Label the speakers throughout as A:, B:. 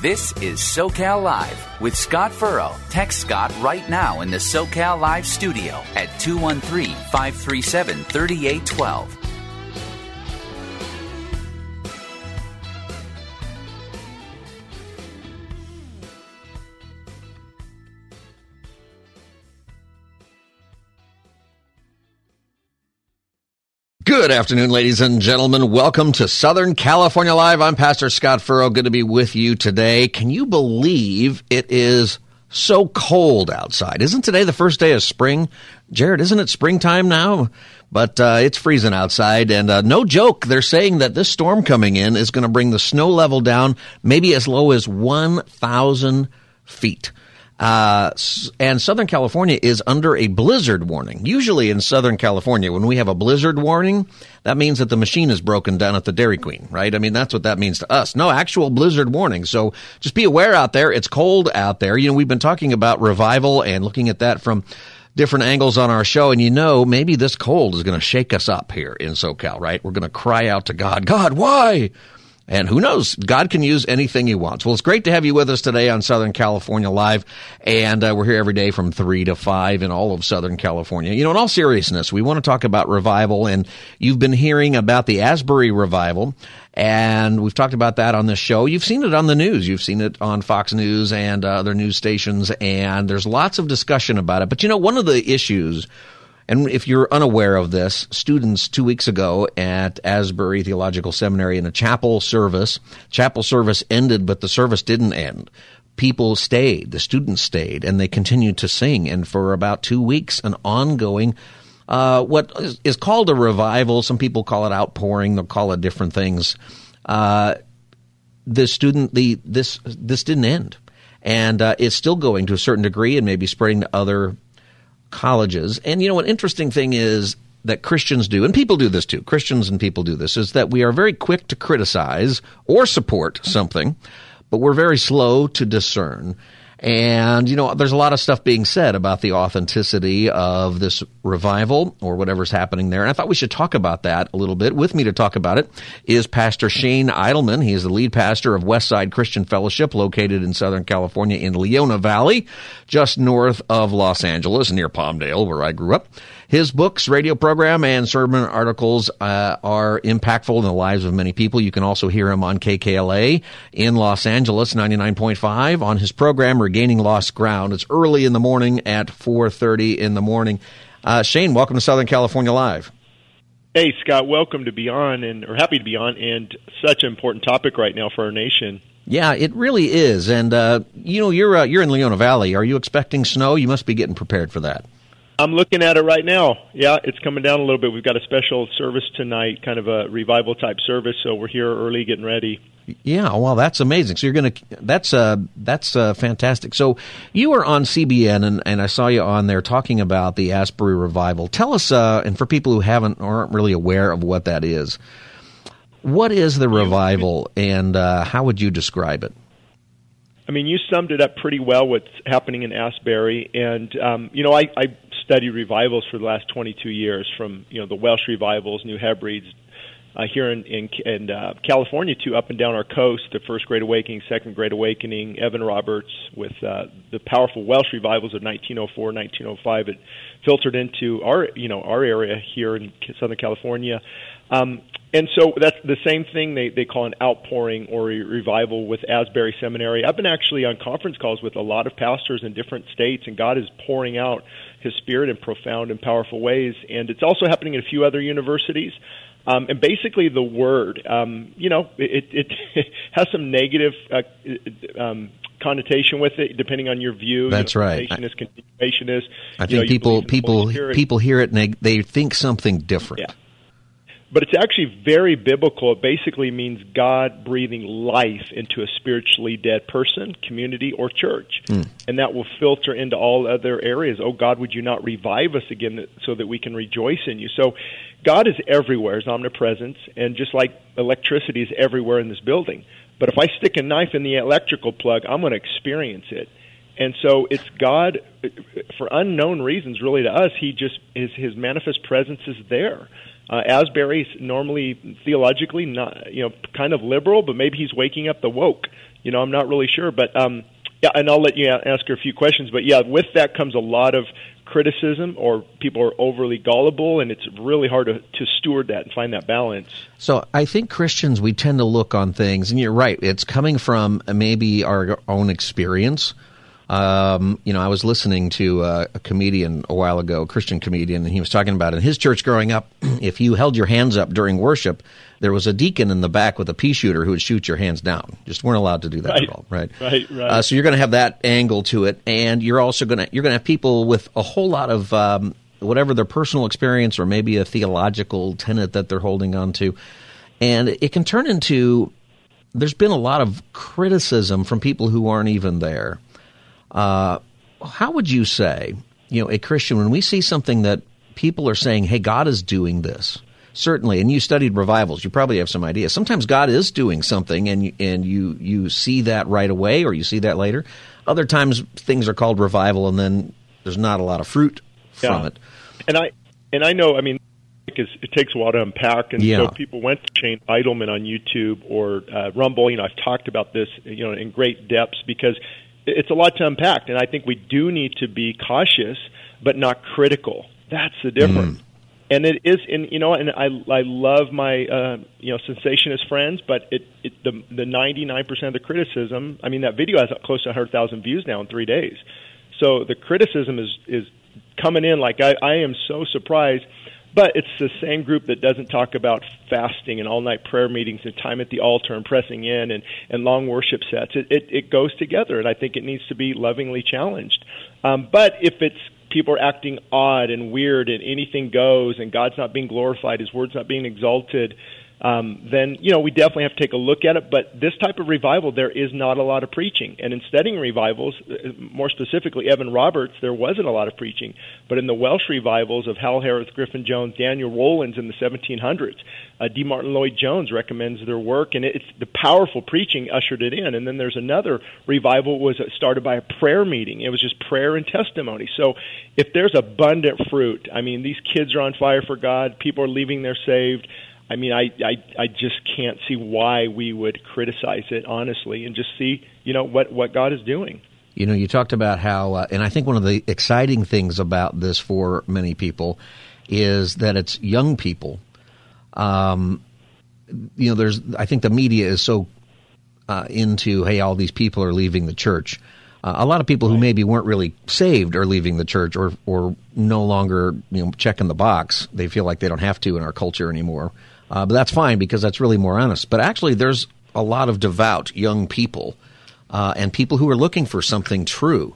A: This is SoCal Live with Scott Furrow. Text Scott right now in the SoCal Live studio at 213 537 3812.
B: Good afternoon, ladies and gentlemen. Welcome to Southern California Live. I'm Pastor Scott Furrow. Good to be with you today. Can you believe it is so cold outside? Isn't today the first day of spring? Jared, isn't it springtime now? But uh, it's freezing outside, and uh, no joke, they're saying that this storm coming in is going to bring the snow level down maybe as low as 1,000 feet. Uh, and Southern California is under a blizzard warning. Usually in Southern California, when we have a blizzard warning, that means that the machine is broken down at the Dairy Queen, right? I mean, that's what that means to us. No actual blizzard warning. So just be aware out there. It's cold out there. You know, we've been talking about revival and looking at that from different angles on our show. And you know, maybe this cold is going to shake us up here in SoCal, right? We're going to cry out to God, God, why? And who knows? God can use anything He wants. Well, it's great to have you with us today on Southern California Live. And uh, we're here every day from 3 to 5 in all of Southern California. You know, in all seriousness, we want to talk about revival. And you've been hearing about the Asbury revival. And we've talked about that on this show. You've seen it on the news. You've seen it on Fox News and uh, other news stations. And there's lots of discussion about it. But you know, one of the issues and if you're unaware of this, students two weeks ago at Asbury Theological Seminary in a chapel service, chapel service ended, but the service didn't end. People stayed, the students stayed, and they continued to sing. And for about two weeks, an ongoing uh, what is called a revival. Some people call it outpouring. They'll call it different things. Uh, the student, the this this didn't end, and uh, it's still going to a certain degree, and maybe spreading to other colleges. And you know, an interesting thing is that Christians do, and people do this too, Christians and people do this, is that we are very quick to criticize or support something, but we're very slow to discern. And, you know, there's a lot of stuff being said about the authenticity of this revival or whatever's happening there. And I thought we should talk about that a little bit. With me to talk about it is Pastor Shane Idleman. He is the lead pastor of Westside Christian Fellowship located in Southern California in Leona Valley, just north of Los Angeles, near Palmdale, where I grew up. His books, radio program, and sermon articles uh, are impactful in the lives of many people. You can also hear him on KKLA in Los Angeles, 99.5, on his program, Regaining Lost Ground. It's early in the morning at 4.30 in the morning. Uh, Shane, welcome to Southern California Live.
C: Hey, Scott, welcome to be on, and or happy to be on, and such an important topic right now for our nation.
B: Yeah, it really is. And uh, you know, you're uh, you're in Leona Valley. Are you expecting snow? You must be getting prepared for that.
C: I'm looking at it right now. Yeah, it's coming down a little bit. We've got a special service tonight, kind of a revival type service, so we're here early getting ready.
B: Yeah, well, that's amazing. So you're going to that's uh that's uh, fantastic. So you were on CBN and, and I saw you on there talking about the Asbury revival. Tell us uh and for people who haven't or aren't really aware of what that is. What is the revival and uh, how would you describe it?
C: I mean, you summed it up pretty well. What's happening in Asbury, and um, you know, I, I studied revivals for the last 22 years, from you know the Welsh revivals, New Hebrides, uh, here in in, in uh, California to up and down our coast, the First Great Awakening, Second Great Awakening, Evan Roberts, with uh, the powerful Welsh revivals of 1904, 1905. It filtered into our you know our area here in Southern California. Um, and so that's the same thing they, they call an outpouring or a revival with Asbury Seminary. I've been actually on conference calls with a lot of pastors in different states, and God is pouring out His Spirit in profound and powerful ways. And it's also happening in a few other universities. Um, and basically, the word, um, you know, it, it, it has some negative uh, um, connotation with it, depending on your view.
B: That's
C: you know,
B: right.
C: Is continuation is.
B: I think
C: know,
B: people people people hear it and they they think something different.
C: Yeah. But it's actually very biblical. It basically means God breathing life into a spiritually dead person, community, or church. Mm. And that will filter into all other areas. Oh, God, would you not revive us again so that we can rejoice in you? So God is everywhere, His omnipresence, and just like electricity is everywhere in this building. But if I stick a knife in the electrical plug, I'm going to experience it. And so it's God, for unknown reasons, really to us. He just his his manifest presence is there. Uh, Asbury's normally theologically not, you know, kind of liberal, but maybe he's waking up the woke. You know, I'm not really sure, but um, yeah, and I'll let you ask her a few questions. But yeah, with that comes a lot of criticism, or people are overly gullible, and it's really hard to, to steward that and find that balance.
B: So I think Christians we tend to look on things, and you're right. It's coming from maybe our own experience um, you know, I was listening to a, a, comedian a while ago, a Christian comedian, and he was talking about in his church growing up, if you held your hands up during worship, there was a deacon in the back with a pea shooter who would shoot your hands down. Just weren't allowed to do that
C: right.
B: at all, right?
C: Right, right.
B: Uh, so you're going to have that angle to it, and you're also going to you're going to have people with a whole lot of um, whatever their personal experience or maybe a theological tenet that they're holding on to, and it can turn into. There's been a lot of criticism from people who aren't even there uh, how would you say, you know, a Christian, when we see something that people are saying, hey, God is doing this, certainly, and you studied revivals, you probably have some idea. Sometimes God is doing something, and and you you see that right away, or you see that later. Other times, things are called revival, and then there's not a lot of fruit from
C: yeah.
B: it.
C: And I and I know, I mean, it takes a while to unpack, and
B: yeah.
C: so people went to Shane Idleman on YouTube or uh, Rumble. You know, I've talked about this, you know, in great depths because it's a lot to unpack, and I think we do need to be cautious, but not critical. That's the difference. Mm. And it is, and you know, and I I love my uh, you know sensationist friends, but it, it the the ninety nine percent of the criticism. I mean, that video has close to hundred thousand views now in three days. So the criticism is is coming in like I, I am so surprised but it's the same group that doesn't talk about fasting and all night prayer meetings and time at the altar and pressing in and, and long worship sets. It, it, it goes together, and I think it needs to be lovingly challenged. Um, but if it's people are acting odd and weird and anything goes and God's not being glorified, His word's not being exalted, um, then you know we definitely have to take a look at it. But this type of revival, there is not a lot of preaching, and in studying revivals, uh, more specifically Evan Roberts, there wasn't a lot of preaching. But in the Welsh revivals of Hal Harris, Griffin Jones, Daniel Rollins in the 1700s, uh, D. Martyn Lloyd Jones recommends their work, and it's the powerful preaching ushered it in. And then there's another revival was started by a prayer meeting. It was just prayer and testimony. So if there's abundant fruit, I mean, these kids are on fire for God. People are leaving there saved. I mean, I, I I just can't see why we would criticize it honestly, and just see you know what what God is doing.
B: You know, you talked about how, uh, and I think one of the exciting things about this for many people is that it's young people. Um, you know, there's I think the media is so uh, into hey, all these people are leaving the church. Uh, a lot of people who maybe weren't really saved are leaving the church or or no longer you know checking the box. They feel like they don't have to in our culture anymore. Uh, but that's fine because that's really more honest. But actually, there's a lot of devout young people uh, and people who are looking for something true.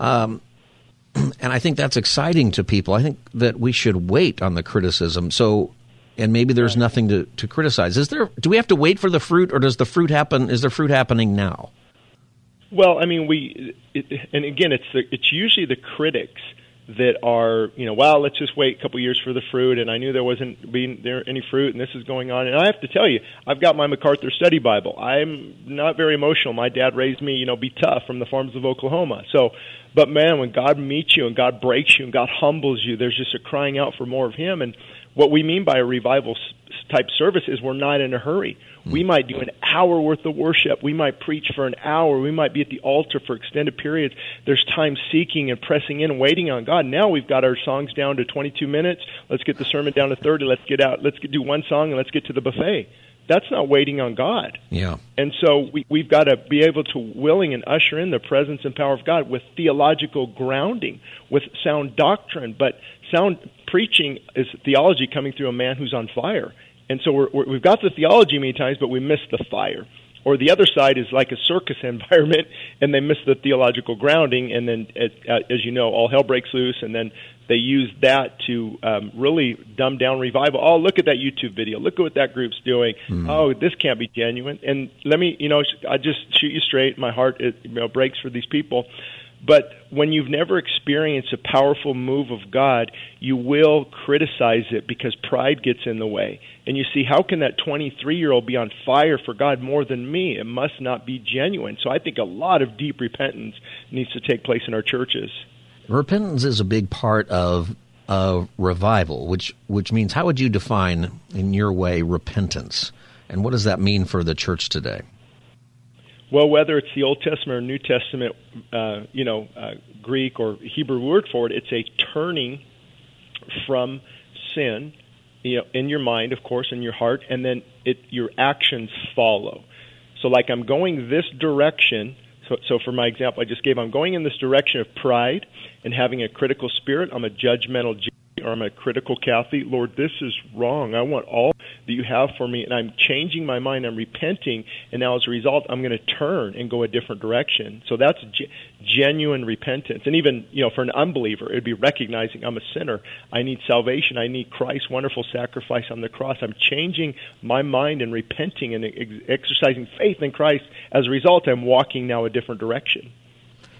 B: Um, and I think that's exciting to people. I think that we should wait on the criticism. So, and maybe there's nothing to, to criticize. Is there? Do we have to wait for the fruit, or does the fruit happen? Is the fruit happening now?
C: Well, I mean, we, it, and again, it's the, it's usually the critics that are you know well let's just wait a couple years for the fruit. And I knew there wasn't being there any fruit and this is going on. And I have to tell you I've got my MacArthur study Bible. I'm not very emotional. My dad raised me you know be tough from the farms of Oklahoma. So but man when God meets you and God breaks you and God humbles you there's just a crying out for more of him and what we mean by a revival type service is we're not in a hurry. We hmm. might do an hour worth of worship. We might preach for an hour. We might be at the altar for extended periods. There's time seeking and pressing in and waiting on God. Now we've got our songs down to 22 minutes. Let's get the sermon down to 30. Let's get out. Let's do one song and let's get to the buffet. That's not waiting on God.
B: Yeah.
C: And so we, we've got to be able to willing and usher in the presence and power of God with theological grounding, with sound doctrine. But sound preaching is theology coming through a man who's on fire and so we're, we have got the theology many times, but we miss the fire. Or the other side is like a circus environment and they miss the theological grounding and then as you know all hell breaks loose and then they use that to um, really dumb down revival. Oh, look at that YouTube video. Look at what that group's doing. Mm. Oh, this can't be genuine. And let me, you know, I just shoot you straight. My heart, it, you know, breaks for these people. But when you've never experienced a powerful move of God, you will criticize it because pride gets in the way. And you see, how can that 23 year old be on fire for God more than me? It must not be genuine. So I think a lot of deep repentance needs to take place in our churches.
B: Repentance is a big part of a revival, which which means how would you define, in your way, repentance, and what does that mean for the church today?
C: Well, whether it's the Old Testament or New Testament, uh, you know, uh, Greek or Hebrew word for it, it's a turning from sin, you know, in your mind, of course, in your heart, and then it your actions follow. So, like I'm going this direction. So, so for my example I just gave, I'm going in this direction of pride and having a critical spirit. I'm a judgmental or I'm a critical Kathy. Lord, this is wrong. I want all that you have for me, and I'm changing my mind. I'm repenting, and now as a result, I'm going to turn and go a different direction. So that's ge- genuine repentance. And even you know, for an unbeliever, it'd be recognizing I'm a sinner. I need salvation. I need Christ's wonderful sacrifice on the cross. I'm changing my mind and repenting and ex- exercising faith in Christ. As a result, I'm walking now a different direction.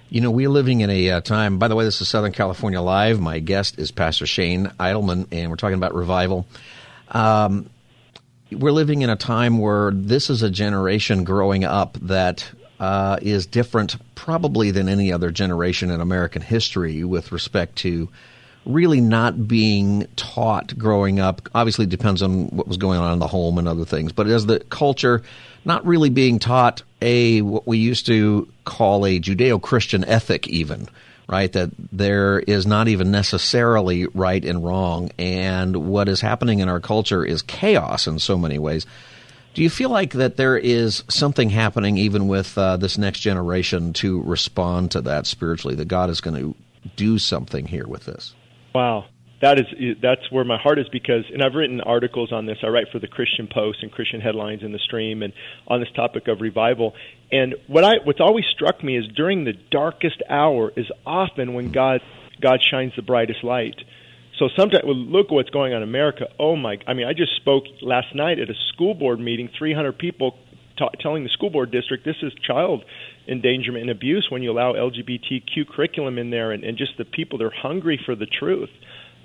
B: You know, we're living in a uh, time, by the way, this is Southern California Live. My guest is Pastor Shane Idleman, and we're talking about revival. Um, we're living in a time where this is a generation growing up that uh, is different, probably, than any other generation in American history with respect to really not being taught growing up. Obviously, depends on what was going on in the home and other things, but as the culture not really being taught a what we used to call a Judeo-Christian ethic, even right? That there is not even necessarily right and wrong, and what is happening in our culture is chaos in so many ways. Do you feel like that there is something happening even with uh, this next generation to respond to that spiritually? That God is going to do something here with this?
C: Wow, that is that's where my heart is because and I've written articles on this. I write for the Christian Post and Christian Headlines in the Stream and on this topic of revival. And what I what's always struck me is during the darkest hour is often when God God shines the brightest light. So sometimes well, look what's going on in America. Oh my! I mean, I just spoke last night at a school board meeting. 300 people ta- telling the school board district this is child endangerment and abuse when you allow LGBTQ curriculum in there, and, and just the people they're hungry for the truth.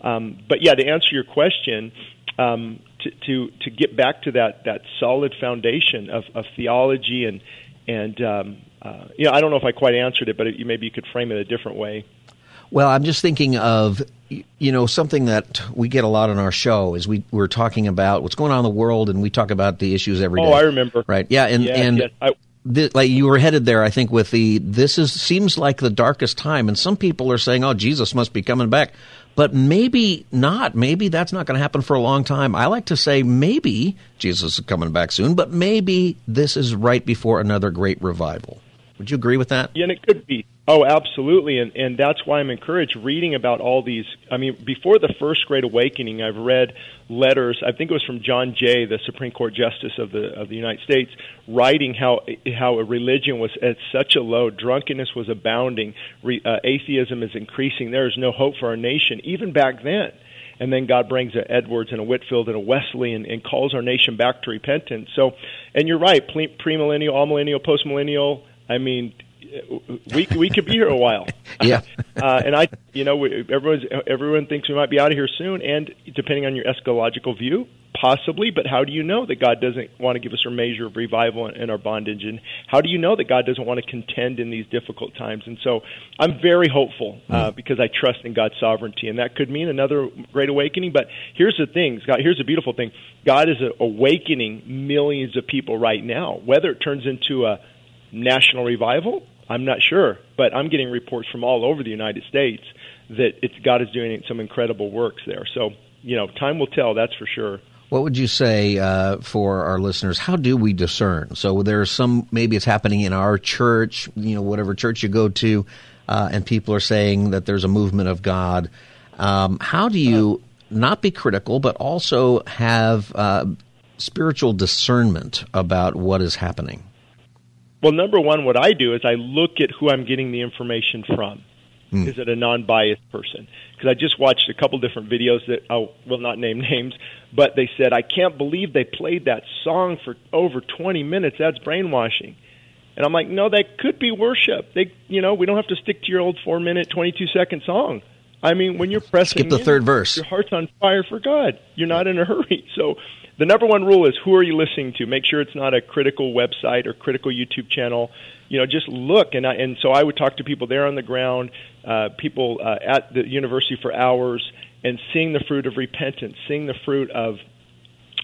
C: Um, but yeah, to answer your question, um, to, to to get back to that that solid foundation of, of theology and and um, uh, you know I don't know if I quite answered it, but it, maybe you could frame it a different way.
B: Well, I'm just thinking of you know something that we get a lot on our show is we we're talking about what's going on in the world and we talk about the issues every
C: oh,
B: day.
C: Oh, I remember.
B: Right? Yeah, and
C: yes,
B: and.
C: I,
B: like you were headed there, I think, with the this is seems like the darkest time, and some people are saying, "Oh, Jesus must be coming back." But maybe not. Maybe that's not going to happen for a long time. I like to say maybe Jesus is coming back soon, but maybe this is right before another great revival. Would you agree with that?
C: Yeah, and it could be. Oh, absolutely, and and that's why I'm encouraged reading about all these. I mean, before the first Great Awakening, I've read letters. I think it was from John Jay, the Supreme Court Justice of the of the United States, writing how how a religion was at such a low, drunkenness was abounding, re, uh, atheism is increasing. There is no hope for our nation, even back then and then God brings a Edwards and a Whitfield and a Wesley and, and calls our nation back to repentance. So, and you're right, premillennial, amillennial, postmillennial. I mean, we we could be here a while.
B: yeah.
C: uh, and I, you know, everyone's everyone thinks we might be out of here soon, and depending on your eschatological view, possibly. But how do you know that God doesn't want to give us a measure of revival in, in our bondage? And how do you know that God doesn't want to contend in these difficult times? And so, I'm very hopeful uh, mm. because I trust in God's sovereignty, and that could mean another great awakening. But here's the thing, God. Here's the beautiful thing: God is awakening millions of people right now. Whether it turns into a national revival I'm not sure, but I'm getting reports from all over the United States that it's God is doing some incredible works there. So, you know, time will tell, that's for sure.
B: What would you say uh, for our listeners? How do we discern? So there's some maybe it's happening in our church, you know, whatever church you go to, uh, and people are saying that there's a movement of God. Um, how do you not be critical, but also have uh, spiritual discernment about what is happening?
C: Well, number one, what I do is I look at who I'm getting the information from. Mm. Is it a non-biased person? Because I just watched a couple different videos that I will not name names, but they said I can't believe they played that song for over 20 minutes. That's brainwashing. And I'm like, no, that could be worship. They, you know, we don't have to stick to your old four minute, 22 second song. I mean, when you're pressing,
B: skip the
C: in,
B: third verse.
C: Your heart's on fire for God. You're not in a hurry. So the number one rule is who are you listening to? Make sure it's not a critical website or critical YouTube channel. You know, just look. And I, and so I would talk to people there on the ground, uh, people uh, at the university for hours, and seeing the fruit of repentance, seeing the fruit of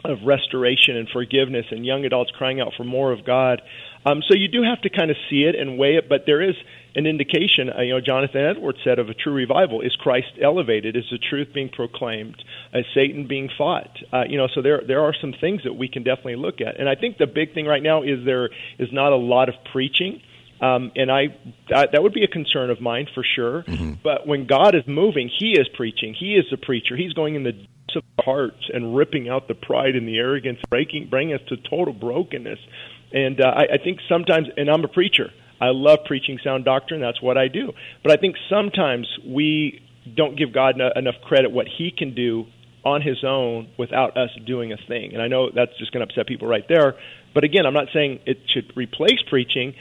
C: of restoration and forgiveness, and young adults crying out for more of God. Um, so you do have to kind of see it and weigh it, but there is an indication. Uh, you know, Jonathan Edwards said of a true revival: is Christ elevated? Is the truth being proclaimed? Is Satan being fought? Uh, you know, so there there are some things that we can definitely look at, and I think the big thing right now is there is not a lot of preaching. Um, and I, I that would be a concern of mine for sure. Mm-hmm. But when God is moving, He is preaching. He is the preacher. He's going in the depths of hearts and ripping out the pride and the arrogance, breaking, bringing us to total brokenness. And uh, I, I think sometimes, and I'm a preacher. I love preaching sound doctrine. That's what I do. But I think sometimes we don't give God enough credit what He can do on His own without us doing a thing. And I know that's just going to upset people right there. But again, I'm not saying it should replace preaching.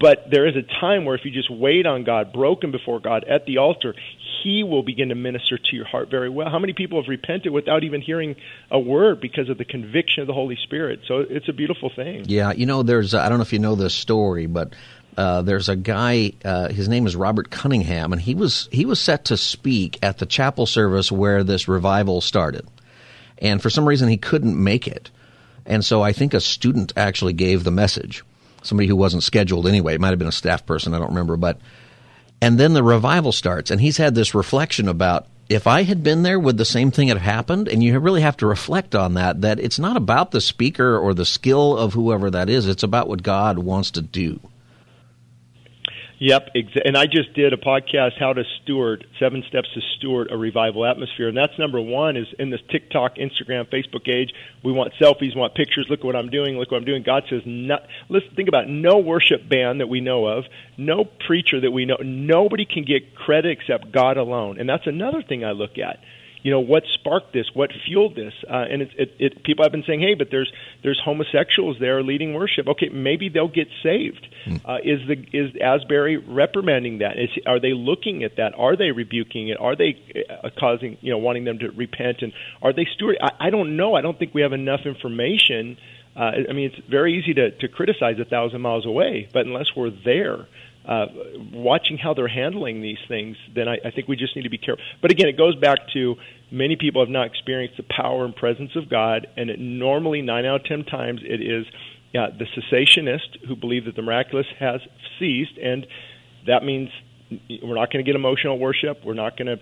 C: But there is a time where if you just wait on God, broken before God at the altar, He will begin to minister to your heart very well. How many people have repented without even hearing a word because of the conviction of the Holy Spirit? So it's a beautiful thing.
B: Yeah, you know, there's, I don't know if you know this story, but uh, there's a guy. Uh, his name is Robert Cunningham, and he was he was set to speak at the chapel service where this revival started, and for some reason he couldn't make it, and so I think a student actually gave the message. Somebody who wasn't scheduled anyway. It might have been a staff person. I don't remember, but and then the revival starts, and he's had this reflection about if I had been there, would the same thing have happened? And you really have to reflect on that. That it's not about the speaker or the skill of whoever that is. It's about what God wants to do.
C: Yep, exa- and I just did a podcast, how to steward seven steps to steward a revival atmosphere, and that's number one. Is in this TikTok, Instagram, Facebook age, we want selfies, want pictures. Look at what I'm doing. Look what I'm doing. God says, not, let's think about it. no worship band that we know of, no preacher that we know. Nobody can get credit except God alone, and that's another thing I look at you know what sparked this what fueled this? Uh, and it, it, it people have been saying hey but there's there's homosexuals there leading worship. Okay maybe they'll get saved. Hmm. uh, is the is asbury reprimanding that? Is are they looking at that? Are they rebuking it? Are they uh, causing you know wanting them to repent? And are they steward I, I don't know. I don't think we have enough information. Uh, I mean, it's very easy to, to criticize a thousand miles away, but unless we're there, uh, watching how they're handling these things, then I, I think we just need to be careful. But again, it goes back to many people have not experienced the power and presence of God, and it normally nine out of ten times it is yeah, the cessationist who believe that the miraculous has ceased, and that means we're not going to get emotional worship. We're not going to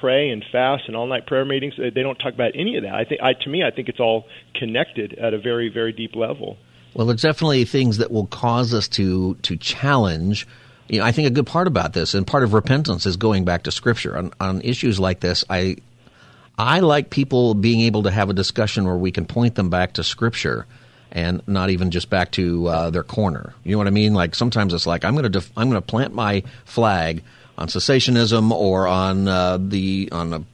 C: pray and fast and all night prayer meetings. They don't talk about any of that. I think, I, to me, I think it's all connected at a very, very deep level.
B: Well, there's definitely things that will cause us to to challenge. You know, I think a good part about this and part of repentance is going back to Scripture on, on issues like this. I I like people being able to have a discussion where we can point them back to Scripture and not even just back to uh, their corner. You know what I mean? Like sometimes it's like I'm going to def- I'm going to plant my flag on cessationism or on uh, the on a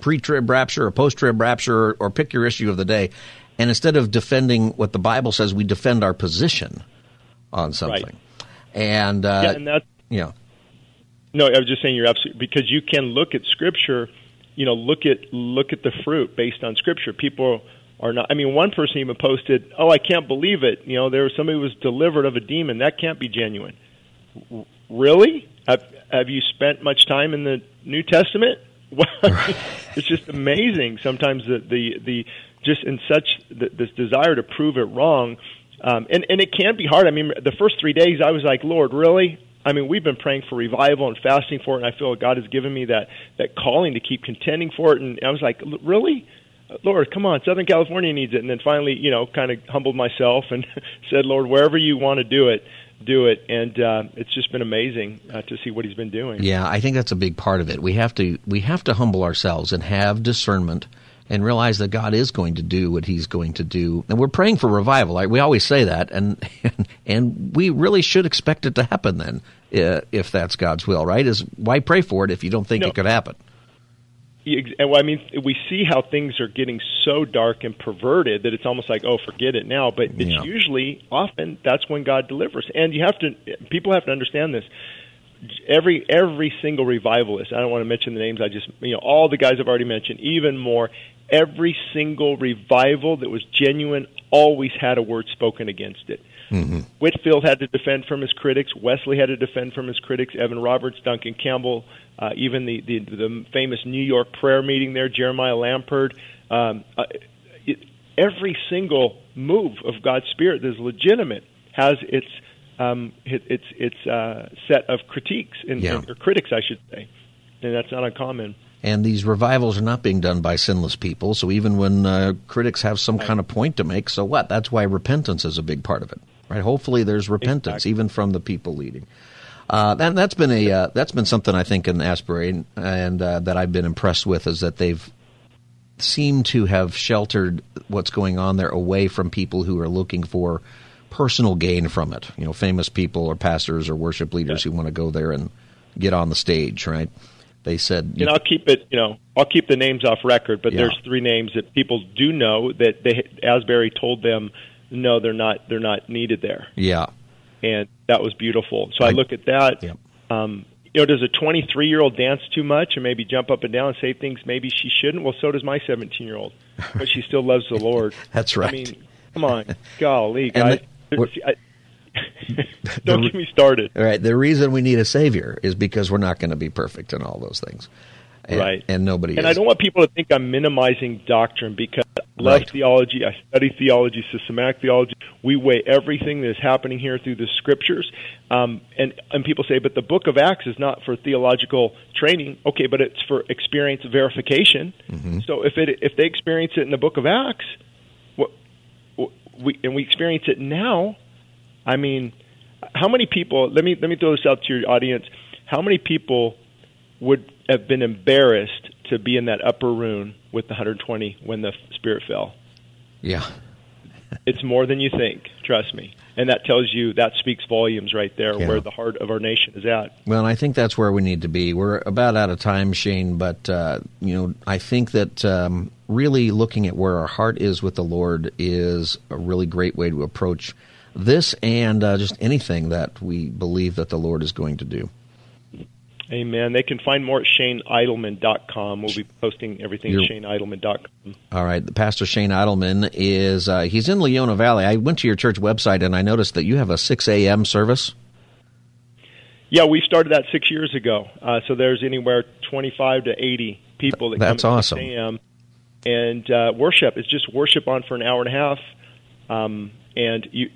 B: pre-trib rapture or post-trib rapture or, or pick your issue of the day, and instead of defending what the Bible says, we defend our position on something. Right. And uh,
C: yeah, and that's
B: yeah.
C: No, I was just saying you're absolutely because you can look at Scripture. You know, look at look at the fruit based on Scripture. People are not. I mean, one person even posted, "Oh, I can't believe it. You know, there was somebody was delivered of a demon. That can't be genuine." Really? Have Have you spent much time in the New Testament? it's just amazing. Sometimes the the the just in such this desire to prove it wrong. Um, and and it can be hard. I mean, the first three days I was like, Lord, really? I mean, we've been praying for revival and fasting for it, and I feel God has given me that that calling to keep contending for it. And I was like, really? Lord, come on, Southern California needs it. And then finally, you know, kind of humbled myself and said, Lord, wherever you want to do it, do it. And uh, it's just been amazing uh, to see what He's been doing.
B: Yeah, I think that's a big part of it. We have to we have to humble ourselves and have discernment and realize that God is going to do what He's going to do. And we're praying for revival. Like we always say that, and and, and we really should expect it to happen then, uh, if that's God's will. Right? Is why pray for it if you don't think
C: No.
B: it could happen?
C: And I mean, we see how things are getting so dark and perverted that it's almost like, oh, forget it now. But it's
B: Yeah.
C: usually, often, that's when God delivers. And you have to, people have to understand this. Every every single revivalist, I don't want to mention the names. I just, you know, all the guys I've already mentioned, even more. Every single revival that was genuine always had a word spoken against it. Whitfield had to defend from his critics. Wesley had to defend from his critics. Evan Roberts, Duncan Campbell, uh, even the, the the famous New York prayer meeting there, Jeremiah Lampard. Um, uh, it, every single move of God's Spirit that is legitimate has its um, it, its its uh, set of critiques and,
B: Yeah.
C: or critics, I should say, and that's not uncommon.
B: And these revivals are not being done by sinless people. So even when uh, critics have some kind of point to make, so what? That's why repentance is a big part of it, right? Hopefully, there's repentance
C: Exactly.
B: even from the people leading. Uh, that, that's been a uh, that's been something I think in Asbury and uh, that I've been impressed with is that they've seemed to have sheltered what's going on there away from people who are looking for personal gain from it. You know, famous people or pastors or worship leaders who want to go there and get on the stage, right? They said,
C: And I'll keep it, you know, I'll keep the names off record, but
B: Yeah.
C: there's three names that people do know that they Asbury told them no, they're not they're not needed there.
B: yeah,
C: and that was beautiful. So I,
B: I-
C: look at that.
B: Yep.
C: Um, you know, does a 23 year old dance too much and maybe jump up and down and say things maybe she shouldn't? Well, so does my 17 year old, but she still loves the Lord.
B: That's right.
C: I mean, come on, golly,
B: And
C: guys.
B: the- we're-
C: I, don't get me started.
B: All right. The reason we need a savior is because we're not going to be perfect in all those things, and,
C: Right.
B: And nobody.
C: And
B: is.
C: I don't want people to think I'm minimizing doctrine because I love
B: Right.
C: theology. I study theology, systematic theology. We weigh everything that is happening here through the scriptures. Um, and and people say, but the Book of Acts is not for theological training. Okay, but it's for experience verification.
B: Mm-hmm.
C: So if it if they experience it in the Book of Acts, we and we experience it now. I mean, how many people? Let me let me throw this out to your audience. How many people would have been embarrassed to be in that upper room with the 120 when the Spirit fell?
B: Yeah.
C: It's more than you think. Trust me, and that tells you that speaks volumes right there,
B: Yeah.
C: where the heart of our nation is at.
B: Well, and I think that's where we need to be. We're about out of time, Shane, but uh, you know, I think that um, really looking at where our heart is with the Lord is a really great way to approach this and uh, just anything that we believe that the Lord is going to do.
C: Amen. They can find more at ShaneIdelman.com. We'll be posting everything
B: You're-
C: at ShaneIdelman.com.
B: All right, The Pastor Shane Eidelman is uh, he's in Leona Valley. I went to your church website and I noticed that you have a six a.m. service.
C: Yeah, we started that six years ago. Uh, so there's anywhere 25 to 80 people that
B: That's
C: come at
B: awesome.
C: 6 a.m. And uh, worship is just worship on for an hour and a half. Um, and you,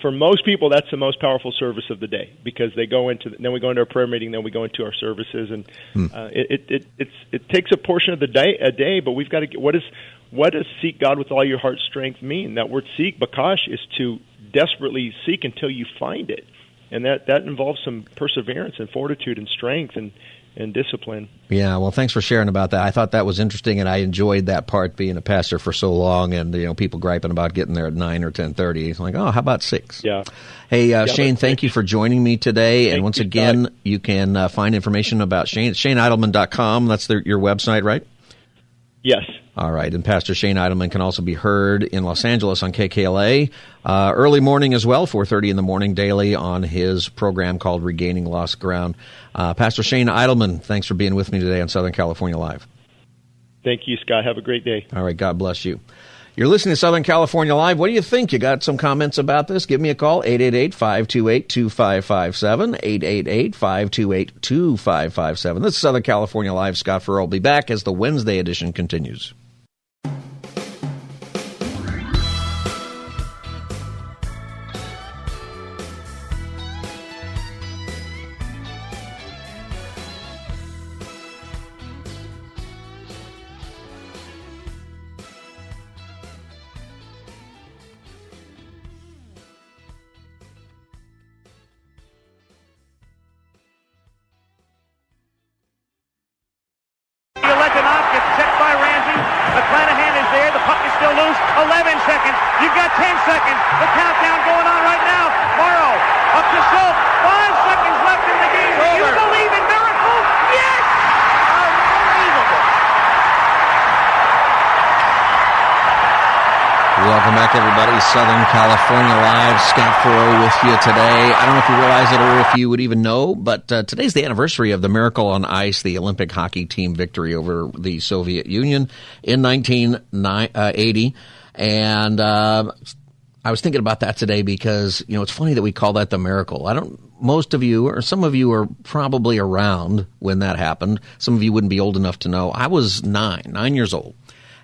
C: for most people, that's the most powerful service of the day because they go into then we go into our prayer meeting, then we go into our services, and
B: Hmm.
C: uh, it, it it it's it takes a portion of the day a day. But we've got to get what is what does seek God with all your heart strength mean? That word seek, bakash, is to desperately seek until you find it and that that involves some perseverance and fortitude and strength and and discipline.
B: Yeah, well, thanks for sharing about that. I thought that was interesting, and I enjoyed that part being a pastor for so long, and you know, people griping about getting there at nine or ten thirty. It's like, oh, how about six?
C: Yeah.
B: Hey, uh,
C: Yeah,
B: Shane, thank you for joining me today. and once
C: you,
B: again,
C: Scott.
B: you can uh, find information about Shane. ShaneIdelman.com. That's their, your website, right?
C: Yes.
B: All right, and Pastor Shane Eidelman can also be heard in Los Angeles on KKLA uh, early morning as well, 4:30 in the morning daily on his program called Regaining Lost Ground. Uh, Pastor Shane Eidelman, thanks for being with me today on Southern California Live.
C: Thank you, Scott. Have a great day.
B: All right, God bless you. You're listening to Southern California Live. What do you think? You got some comments about this? Give me a call, 888-528-2557, 888-528-2557. This is Southern California Live. Scott Farrell will be back as the Wednesday edition continues.
D: 11 seconds. You've got 10 seconds. The countdown
E: going on right now. Morrow up to Schultz. Five seconds left in the game. Do you believe in miracles? Yes! Unbelievable.
B: Welcome back, everybody. Southern California Live. Scott Furrow with you today. I don't know if you realize it or if you would even know, but uh, today's the anniversary of the Miracle on Ice, the Olympic hockey team victory over the Soviet Union in 1980. And uh, I was thinking about that today because, you know, it's funny that we call that the miracle. I don't, most of you, or some of you are probably around when that happened. Some of you wouldn't be old enough to know. I was nine, nine years old.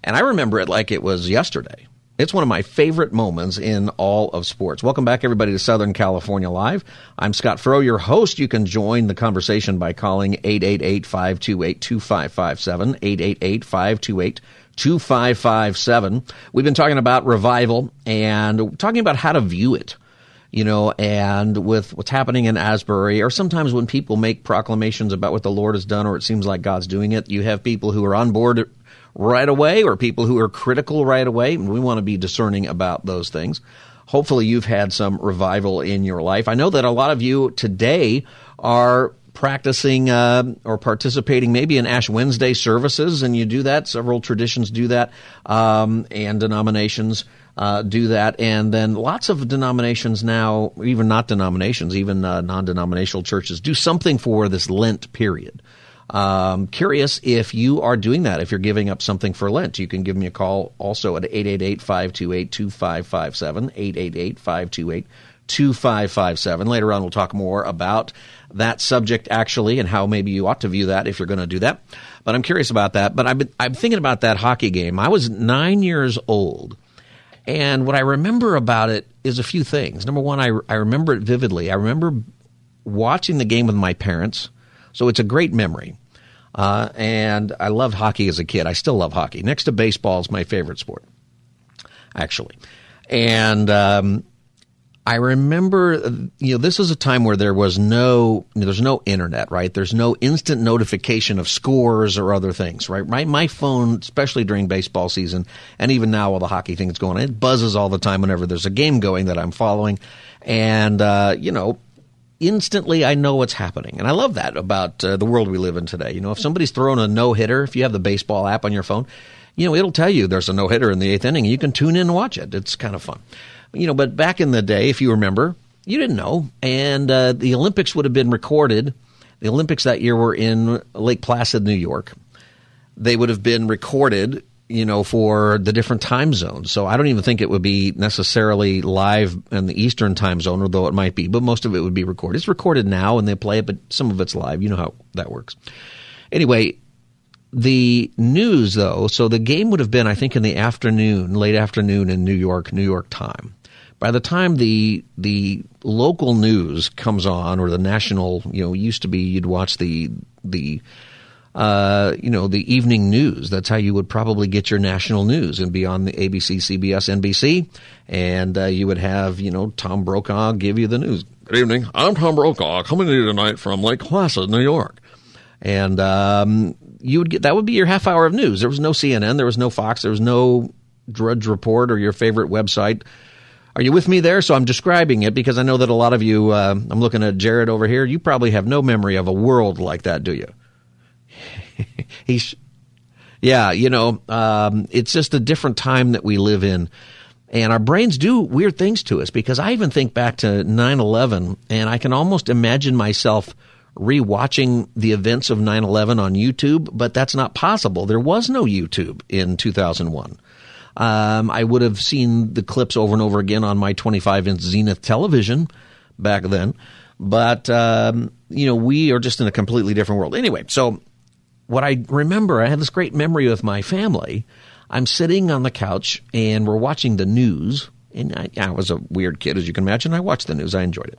B: And I remember it like it was yesterday. It's one of my favorite moments in all of sports. Welcome back, everybody, to Southern California Live. I'm Scott Furrow, your host. You can join the conversation by calling 888-528-2557, 888-528-2557. We've been talking about revival and talking about how to view it you know, and with what's happening in Asbury, or sometimes when people make proclamations about what the Lord has done, or it seems like God's doing it, you have people who are on board right away or people who are critical right away. And We want to be discerning about those things. Hopefully, you've had some revival in your life. I know that a lot of you today are practicing uh, or participating maybe in Ash Wednesday services, and you do that. Several traditions do that, um, and denominations uh, do that. And then lots of denominations now, even not denominations, even uh, non denominational churches, do something for this Lent period. Um, curious if you are doing that, if you're giving up something for Lent. You can give me a call also at 888 528 2557, 888 528 2557. Later on, we'll talk more about that subject actually and how maybe you ought to view that if you're going to do that. But I'm curious about that. But I've been, I'm thinking about that hockey game. I was nine years old. And what I remember about it is a few things. Number one, I, I remember it vividly. I remember watching the game with my parents so it's a great memory. Uh, and I loved hockey as a kid. I still love hockey. Next to baseball is my favorite sport, actually. And um, I remember, you know, this is a time where there was no, there's no internet, right? There's no instant notification of scores or other things, right? My my phone, especially during baseball season, and even now while the hockey thing's going, on, it buzzes all the time whenever there's a game going that I'm following, and uh, you know, instantly I know what's happening. And I love that about uh, the world we live in today. You know, if somebody's throwing a no hitter, if you have the baseball app on your phone, you know, it'll tell you there's a no hitter in the eighth inning. You can tune in and watch it. It's kind of fun. You know, but back in the day, if you remember, you didn't know. And uh, the Olympics would have been recorded. The Olympics that year were in Lake Placid, New York. They would have been recorded you know, for the different time zones. So I don't even think it would be necessarily live in the Eastern time zone, although it might be, but most of it would be recorded. It's recorded now and they play it, but some of it's live. You know how that works. Anyway, the news though, so the game would have been, I think, in the afternoon, late afternoon in New York, New York time. By the time the the local news comes on, or the national, you know, used to be you'd watch the the uh, you know, the evening news. That's how you would probably get your national news and be on the ABC, CBS, NBC. And uh, you would have, you know, Tom Brokaw give you the news. Good evening. I'm Tom Brokaw coming to you tonight from Lake Placid, New York. And um, you would get that would be your half hour of news. There was no CNN, there was no Fox, there was no Drudge Report or your favorite website. Are you with me there? So I'm describing it because I know that a lot of you, uh, I'm looking at Jared over here, you probably have no memory of a world like that, do you? he's, yeah, you know, um, it's just a different time that we live in. And our brains do weird things to us because I even think back to 9 11 and I can almost imagine myself rewatching the events of 9 11 on YouTube, but that's not possible. There was no YouTube in 2001. Um, I would have seen the clips over and over again on my 25 inch Zenith television back then. But, um, you know, we are just in a completely different world. Anyway, so what I remember, I had this great memory with my family. I'm sitting on the couch and we're watching the news. And I, I was a weird kid, as you can imagine. I watched the news. I enjoyed it.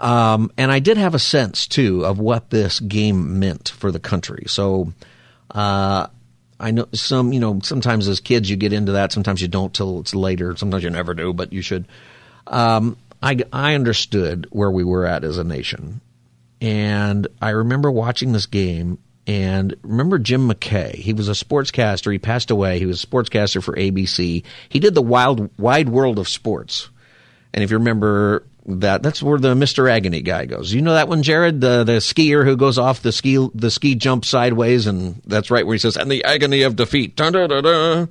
B: Um, and I did have a sense, too, of what this game meant for the country. So, uh, I know some, you know, sometimes as kids you get into that. Sometimes you don't till it's later. Sometimes you never do, but you should. Um, I, I understood where we were at as a nation. And I remember watching this game and remember Jim McKay? He was a sportscaster. He passed away. He was a sportscaster for ABC. He did the wild, wide world of sports. And if you remember that, that's where the Mr. Agony guy goes. You know that one, Jared? The, the skier who goes off the ski, the ski jump sideways. And that's right where he says, and the agony of defeat. Dun, dun, dun,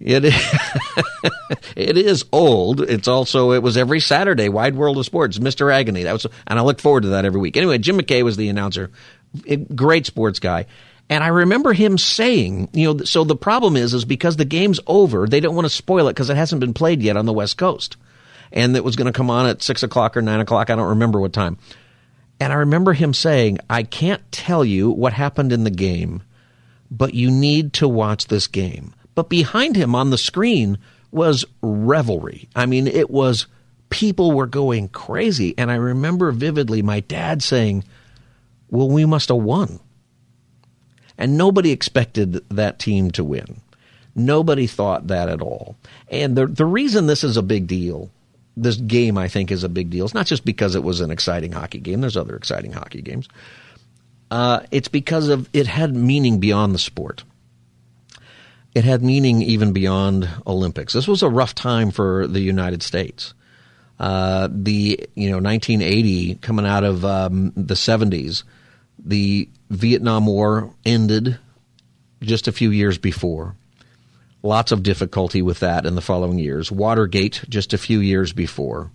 B: It it is old. It's also it was every Saturday. Wide World of Sports, Mr. Agony. That was, and I look forward to that every week. Anyway, Jim McKay was the announcer, great sports guy. And I remember him saying, you know, so the problem is, is because the game's over, they don't want to spoil it because it hasn't been played yet on the West Coast, and it was going to come on at six o'clock or nine o'clock. I don't remember what time. And I remember him saying, I can't tell you what happened in the game, but you need to watch this game. But behind him on the screen was revelry. I mean, it was people were going crazy. And I remember vividly my dad saying, Well, we must have won. And nobody expected that team to win. Nobody thought that at all. And the, the reason this is a big deal, this game, I think, is a big deal, it's not just because it was an exciting hockey game. There's other exciting hockey games. Uh, it's because of it had meaning beyond the sport it had meaning even beyond Olympics. This was a rough time for the United States. Uh, the you know 1980 coming out of um, the 70s, the Vietnam War ended just a few years before. Lots of difficulty with that in the following years. Watergate just a few years before.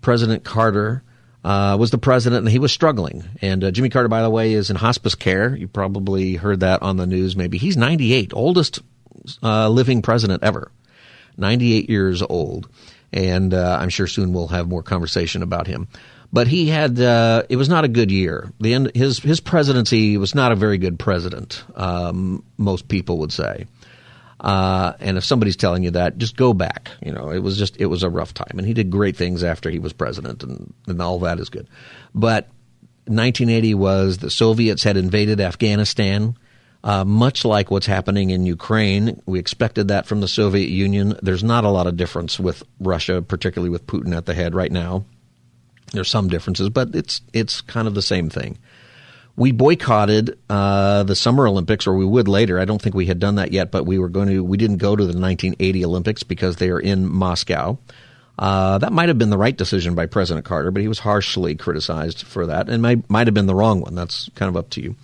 B: President Carter uh, was the president, and he was struggling. And uh, Jimmy Carter, by the way, is in hospice care. You probably heard that on the news. Maybe he's 98, oldest uh, living president ever, 98 years old. And uh, I'm sure soon we'll have more conversation about him. But he had uh, it was not a good year. The end, his his presidency was not a very good president. Um, most people would say. Uh, and if somebody's telling you that, just go back. You know, it was just it was a rough time, and he did great things after he was president, and, and all that is good. But 1980 was the Soviets had invaded Afghanistan. Uh, much like what's happening in Ukraine, we expected that from the Soviet Union. There's not a lot of difference with Russia, particularly with Putin at the head right now. There's some differences, but it's it's kind of the same thing. We boycotted uh, the Summer Olympics, or we would later. I don't think we had done that yet, but we were going to. We didn't go to the 1980 Olympics because they are in Moscow. Uh, that might have been the right decision by President Carter, but he was harshly criticized for that, and might might have been the wrong one. That's kind of up to you.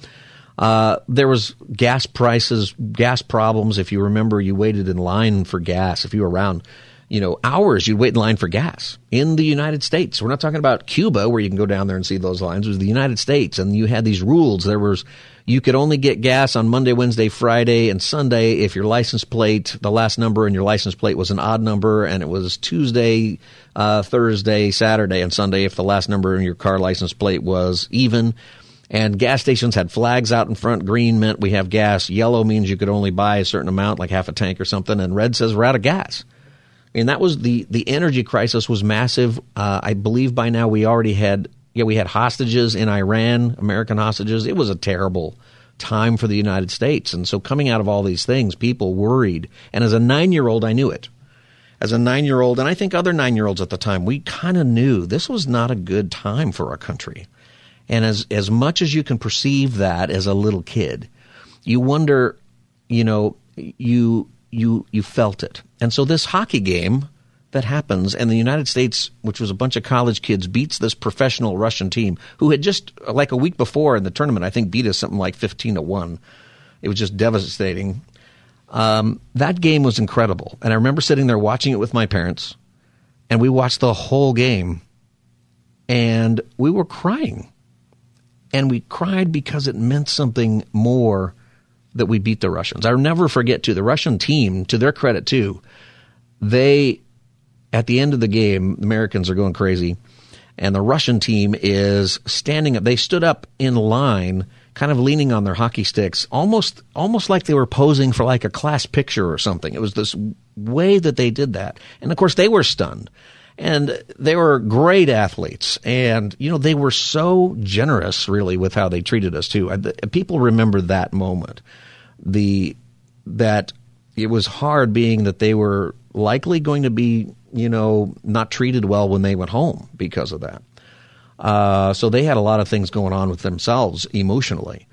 B: Uh, there was gas prices, gas problems. If you remember, you waited in line for gas. If you were around, you know, hours, you'd wait in line for gas in the United States. We're not talking about Cuba where you can go down there and see those lines. It was the United States, and you had these rules. There was you could only get gas on Monday, Wednesday, Friday, and Sunday if your license plate, the last number in your license plate was an odd number, and it was Tuesday, uh, Thursday, Saturday, and Sunday if the last number in your car license plate was even. And gas stations had flags out in front. Green meant we have gas. Yellow means you could only buy a certain amount, like half a tank or something. And red says we're out of gas. And that was the, the energy crisis was massive. Uh, I believe by now we already had, yeah, we had hostages in Iran, American hostages. It was a terrible time for the United States. And so coming out of all these things, people worried. And as a nine year old, I knew it. As a nine year old, and I think other nine year olds at the time, we kind of knew this was not a good time for our country. And as, as much as you can perceive that as a little kid, you wonder, you know, you, you, you felt it. And so this hockey game that happens and the United States, which was a bunch of college kids, beats this professional Russian team who had just like a week before in the tournament, I think beat us something like 15 to 1. It was just devastating. Um, that game was incredible. And I remember sitting there watching it with my parents and we watched the whole game and we were crying and we cried because it meant something more that we beat the Russians. I'll never forget too the Russian team, to their credit too, they at the end of the game, the Americans are going crazy, and the Russian team is standing up. They stood up in line, kind of leaning on their hockey sticks, almost almost like they were posing for like a class picture or something. It was this way that they did that, and of course they were stunned and they were great athletes and you know they were so generous really with how they treated us too people remember that moment the that it was hard being that they were likely going to be you know not treated well when they went home because of that uh, so they had a lot of things going on with themselves emotionally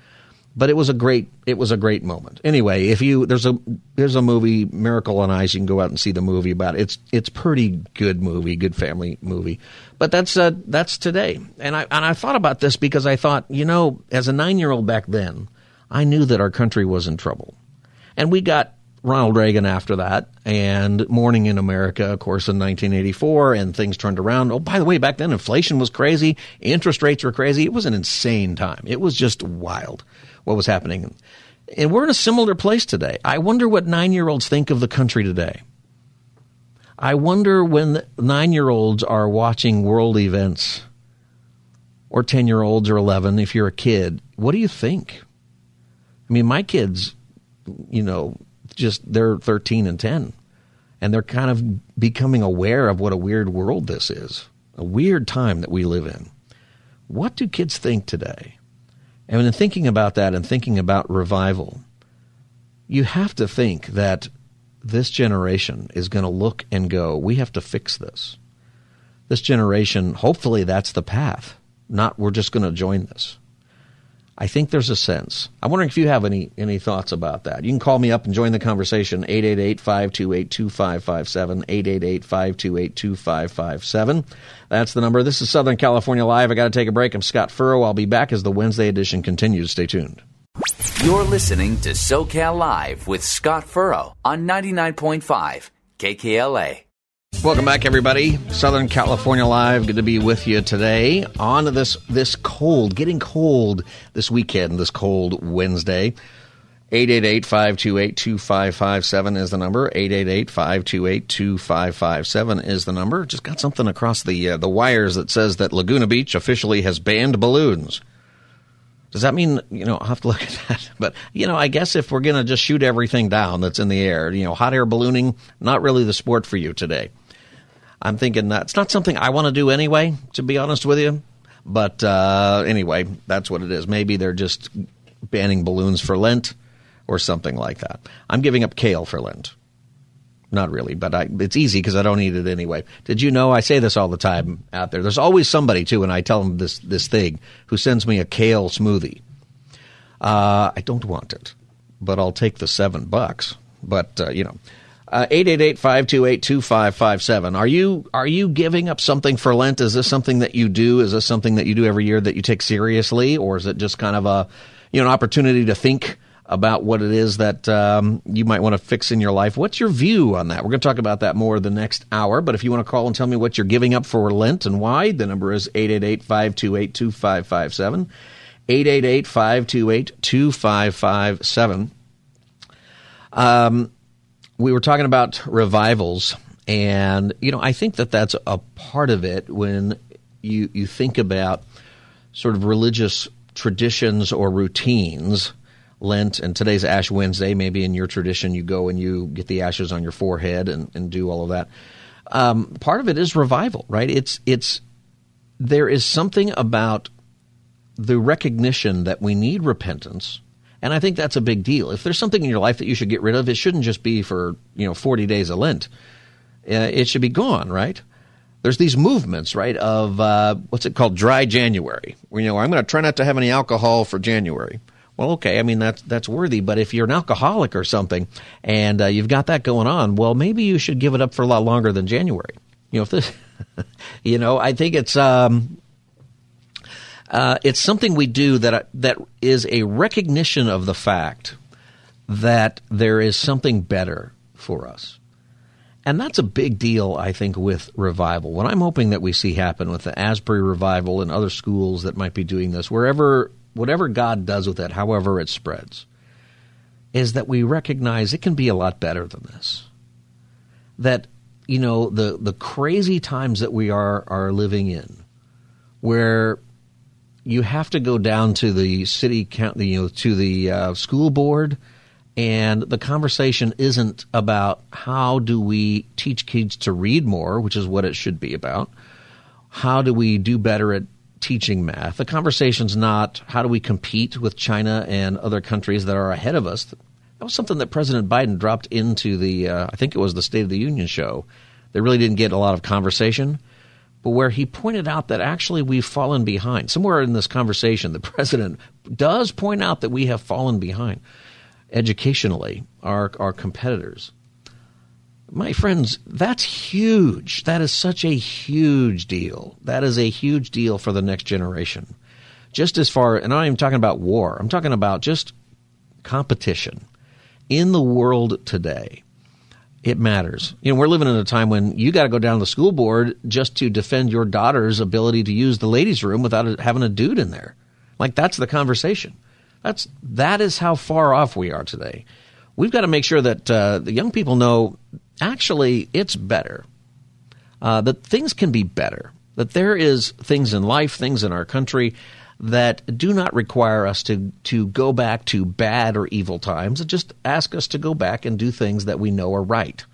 B: but it was a great it was a great moment. Anyway, if you there's a there's a movie Miracle on Ice, you can go out and see the movie about it. It's it's pretty good movie, good family movie. But that's uh, that's today, and I and I thought about this because I thought you know as a nine year old back then, I knew that our country was in trouble, and we got Ronald Reagan after that, and Morning in America, of course, in 1984, and things turned around. Oh, by the way, back then inflation was crazy, interest rates were crazy. It was an insane time. It was just wild what was happening. And we're in a similar place today. I wonder what nine year olds think of the country today. I wonder when nine year olds are watching world events, or 10 year olds or 11, if you're a kid, what do you think? I mean, my kids, you know, just they're 13 and 10, and they're kind of becoming aware of what a weird world this is, a weird time that we live in. What do kids think today? And in thinking about that and thinking about revival, you have to think that this generation is going to look and go, we have to fix this. This generation, hopefully, that's the path, not we're just going to join this. I think there's a sense. I'm wondering if you have any any thoughts about that. You can call me up and join the conversation 888-528-2557 888-528-2557. That's the number. This is Southern California Live. I got to take a break. I'm Scott Furrow. I'll be back as the Wednesday edition continues. Stay tuned.
A: You're listening to SoCal Live with Scott Furrow on 99.5 KKLA.
B: Welcome back, everybody. Southern California Live. Good to be with you today on this this cold, getting cold this weekend, this cold Wednesday. 888-528-2557 is the number. 888-528-2557 is the number. Just got something across the uh, the wires that says that Laguna Beach officially has banned balloons. Does that mean, you know, I'll have to look at that. But, you know, I guess if we're going to just shoot everything down that's in the air, you know, hot air ballooning, not really the sport for you today. I'm thinking that it's not something I want to do anyway, to be honest with you. But uh, anyway, that's what it is. Maybe they're just banning balloons for Lent or something like that. I'm giving up kale for Lent. Not really, but I, it's easy because I don't eat it anyway. Did you know? I say this all the time out there. There's always somebody too, and I tell them this this thing who sends me a kale smoothie. Uh, I don't want it, but I'll take the seven bucks. But uh, you know, uh, eight eight eight five two eight two five five seven. Are you are you giving up something for Lent? Is this something that you do? Is this something that you do every year that you take seriously, or is it just kind of a you know an opportunity to think? about what it is that um, you might want to fix in your life. What's your view on that? We're going to talk about that more the next hour. But if you want to call and tell me what you're giving up for Lent and why, the number is 888 528 2557. 888 528 2557. Um, we were talking about revivals, and you know, I think that that's a part of it when you you think about sort of religious traditions or routines Lent and today's Ash Wednesday. Maybe in your tradition, you go and you get the ashes on your forehead and, and do all of that. Um, part of it is revival, right? It's it's there is something about the recognition that we need repentance, and I think that's a big deal. If there's something in your life that you should get rid of, it shouldn't just be for you know 40 days of Lent. Uh, it should be gone, right? There's these movements, right? Of uh, what's it called, dry January. Where, you know, I'm going to try not to have any alcohol for January. Well, okay, I mean that's that's worthy, but if you're an alcoholic or something and uh, you've got that going on, well, maybe you should give it up for a lot longer than January. You know, if this, you know, I think it's um, uh, it's something we do that that is a recognition of the fact that there is something better for us. And that's a big deal, I think, with revival. What I'm hoping that we see happen with the Asbury revival and other schools that might be doing this, wherever whatever God does with it, however it spreads, is that we recognize it can be a lot better than this. That, you know, the, the crazy times that we are, are living in, where you have to go down to the city count, you know, to the uh, school board, and the conversation isn't about how do we teach kids to read more, which is what it should be about. How do we do better at teaching math. The conversation's not how do we compete with China and other countries that are ahead of us. That was something that President Biden dropped into the, uh, I think it was the State of the Union show. They really didn't get a lot of conversation, but where he pointed out that actually we've fallen behind. Somewhere in this conversation, the president does point out that we have fallen behind educationally, our, our competitors. My friends, that's huge. That is such a huge deal. That is a huge deal for the next generation. Just as far, and I'm not even talking about war, I'm talking about just competition in the world today, it matters. You know, we're living in a time when you got to go down to the school board just to defend your daughter's ability to use the ladies' room without having a dude in there. Like that's the conversation. That's that is how far off we are today. We've got to make sure that uh, the young people know actually it's better. Uh, that things can be better. That there is things in life, things in our country that do not require us to to go back to bad or evil times. It just ask us to go back and do things that we know are right.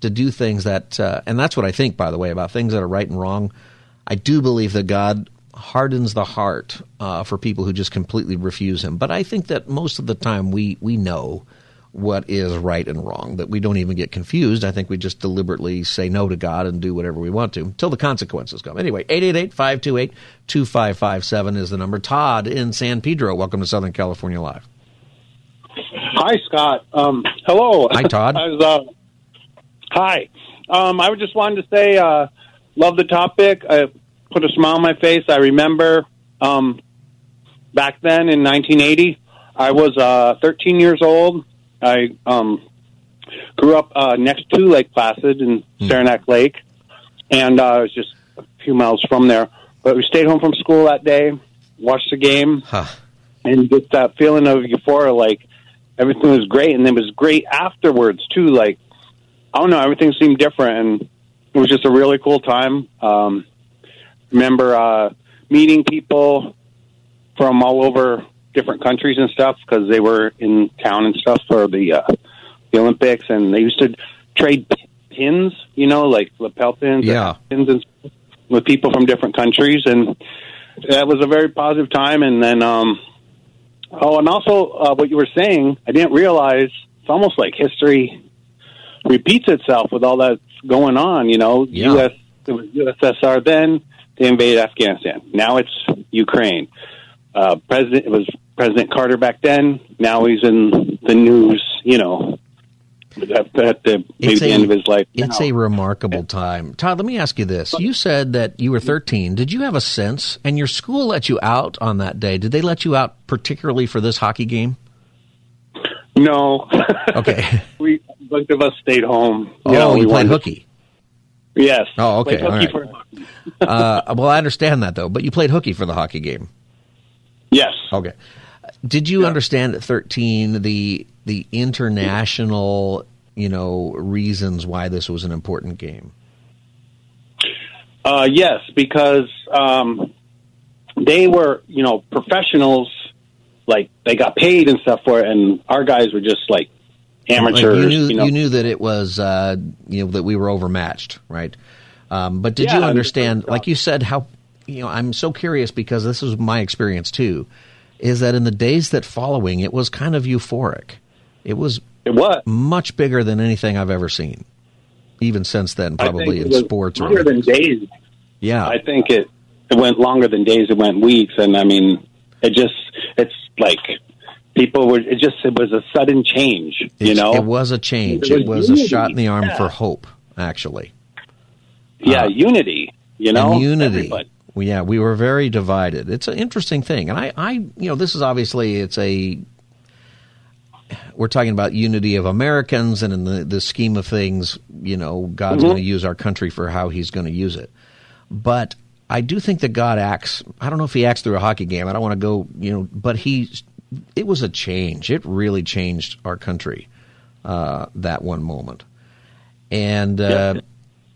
B: To do things that, uh, and that's what I think, by the way, about things that are right and wrong. I do believe that God hardens the heart uh, for people who just completely refuse Him. But I think that most of the time we we know what is right and wrong, that we don't even get confused. I think we just deliberately say no to God and do whatever we want to until the consequences come. Anyway, 888-528-2557 is the number. Todd in San Pedro, welcome to Southern California Live.
D: Hi, Scott. Um, hello.
B: Hi, Todd.
D: I was, uh, hi. Um, I was just wanted to say, uh, love the topic. I put a smile on my face. I remember um, back then in 1980, I was uh, 13 years old I um, grew up uh, next to Lake Placid in mm. Saranac Lake, and uh, I was just a few miles from there. But we stayed home from school that day, watched the game, huh. and get that feeling of euphoria, like everything was great, and it was great afterwards too. Like I don't know, everything seemed different, and it was just a really cool time. Um, remember uh, meeting people from all over different countries and stuff because they were in town and stuff for the uh, the Olympics, and they used to trade pins, you know, like lapel pins,
B: yeah,
D: pins and stuff, with people from different countries, and that was a very positive time. And then, um, oh, and also uh, what you were saying, I didn't realize it's almost like history repeats itself with all that's going on. You know,
B: yeah.
D: U.S. It was USSR then. They invaded Afghanistan. Now it's Ukraine. Uh, president it was President Carter back then. Now he's in the news, you know, at, at the, maybe the end of his life.
B: It's
D: now.
B: a remarkable time. Todd, let me ask you this. You said that you were 13. Did you have a sense, and your school let you out on that day? Did they let you out particularly for this hockey game?
D: No.
B: Okay.
D: we both of us stayed home.
B: You oh, know, you played hooky.
D: Yes.
B: Oh, okay. All right. uh, well, I understand that though, but you played hooky for the hockey game.
D: Yes.
B: Okay. Did you yeah. understand at 13 the the international, you know, reasons why this was an important game?
D: Uh, yes, because um, they were, you know, professionals. Like they got paid and stuff for it, and our guys were just like amateurs. Like
B: you, knew,
D: you, know?
B: you knew that it was, uh, you know, that we were overmatched, right? Um, but did yeah, you understand, like you said, how you know? I'm so curious because this is my experience too is that in the days that following, it was kind of euphoric. It was
D: it was
B: much bigger than anything I've ever seen. Even since then, probably in sports
D: longer
B: or
D: than days.
B: Yeah,
D: I think it it went longer than days. It went weeks, and I mean, it just it's like people were. It just it was a sudden change. You
B: it's,
D: know,
B: it was a change. It was, it was a shot in the arm yeah. for hope. Actually,
D: yeah, uh, unity. You know,
B: unity.
D: Everybody
B: yeah, we were very divided. It's an interesting thing, and I, I, you know, this is obviously it's a. We're talking about unity of Americans, and in the, the scheme of things, you know, God's mm-hmm. going to use our country for how He's going to use it. But I do think that God acts. I don't know if He acts through a hockey game. I don't want to go, you know, but He. It was a change. It really changed our country. Uh, that one moment, and uh, yeah.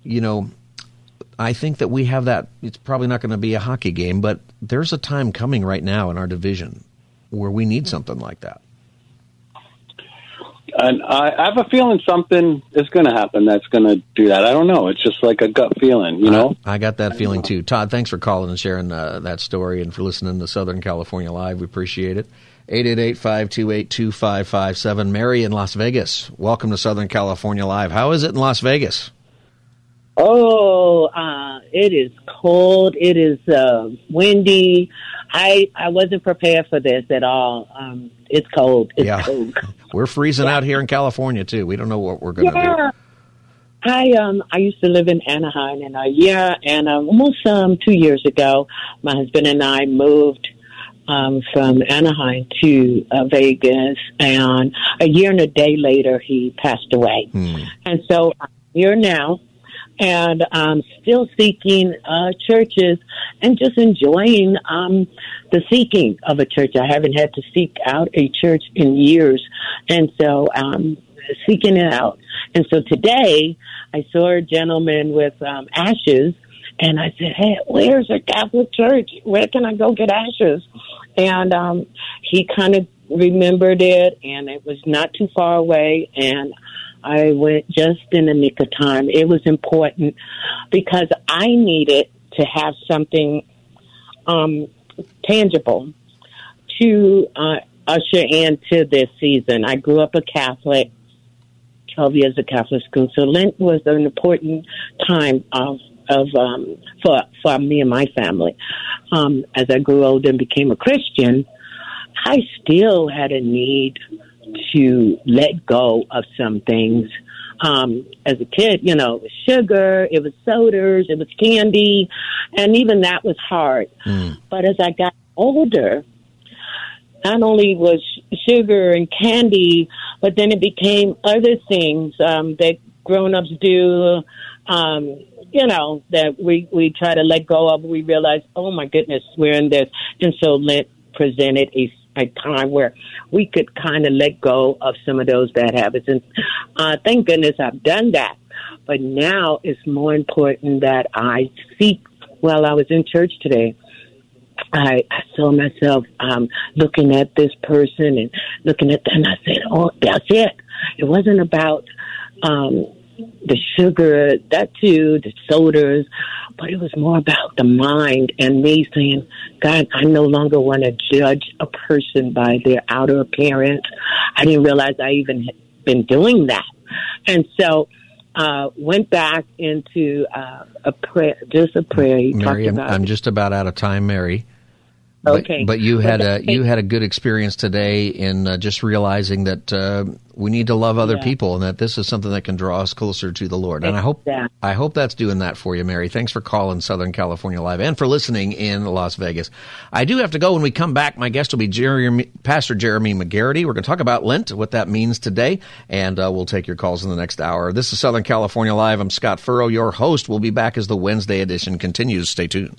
B: you know, I think that we have that. It's probably not going to be a hockey game, but there's a time coming right now in our division where we need something like that.
D: And I have a feeling something is going to happen that's going to do that. I don't know. It's just like a gut feeling, you know?
B: I, I got that feeling too. Todd, thanks for calling and sharing uh, that story and for listening to Southern California Live. We appreciate it. 888-528-2557. Mary in Las Vegas. Welcome to Southern California Live. How is it in Las Vegas?
F: Oh, uh, it is cold. It is uh, windy. I I wasn't prepared for this at all. Um, it's cold. It's
B: yeah.
F: cold.
B: we're freezing yeah. out here in California too. We don't know what we're going to
F: yeah. do. I um I used to live in Anaheim, and uh, yeah, and um, almost um two years ago, my husband and I moved um, from Anaheim to uh, Vegas, and a year and a day later, he passed away.
B: Hmm.
F: And so I'm here now, and I'm still seeking uh, churches and just enjoying um, the seeking of a church. I haven't had to seek out a church in years, and so um, seeking it out. And so today, I saw a gentleman with um, ashes. And I said, "Hey, where's a Catholic church? Where can I go get ashes?" And um, he kind of remembered it, and it was not too far away. And I went just in the nick of time. It was important because I needed to have something um, tangible to uh, usher into this season. I grew up a Catholic, 12 years of Catholic school, so Lent was an important time of of um, for for me and my family. Um, as I grew older and became a Christian, I still had a need to let go of some things. Um, as a kid, you know, it was sugar, it was sodas, it was candy, and even that was hard. But as I got older, not only was sugar and candy, but then it became other things um, that grown-ups do. Um, you know that we we try to let go of. We realize, oh my goodness, we're in this, and so Lent presented a a time where we could kind of let go of some of those bad habits, and uh, thank goodness I've done that. But now it's more important that I seek. While I was in church today, I, I saw myself um, looking at this person and looking at them. And I said, "Oh, that's it. It wasn't about um, the sugar, that too, the sodas, but it was more about the mind and me saying, God, I no longer want to judge a person by their outer appearance. I didn't realize I even had been doing that, and so." Uh, went back into uh, a prayer, just a prayer. He
B: Mary,
F: talked
B: I'm,
F: about
B: I'm just about out of time, Mary. But,
F: Okay.
B: but you had a you had a good experience today in uh, just realizing that uh, we need to love other
F: Yeah.
B: people and that this is something that can draw us closer to the Lord. And I hope. I hope that's doing that for you, Mary. Thanks for calling Southern California Live and for listening in Las Vegas. I do have to go when we come back. My guest will be Jeremy, Pastor Jeremy McGarity. We're going to talk about Lent, what that means today, and uh, we'll take your calls in the next hour. This is Southern California Live. I'm Scott Furrow, your host. We'll be back as the Wednesday edition continues. Stay tuned.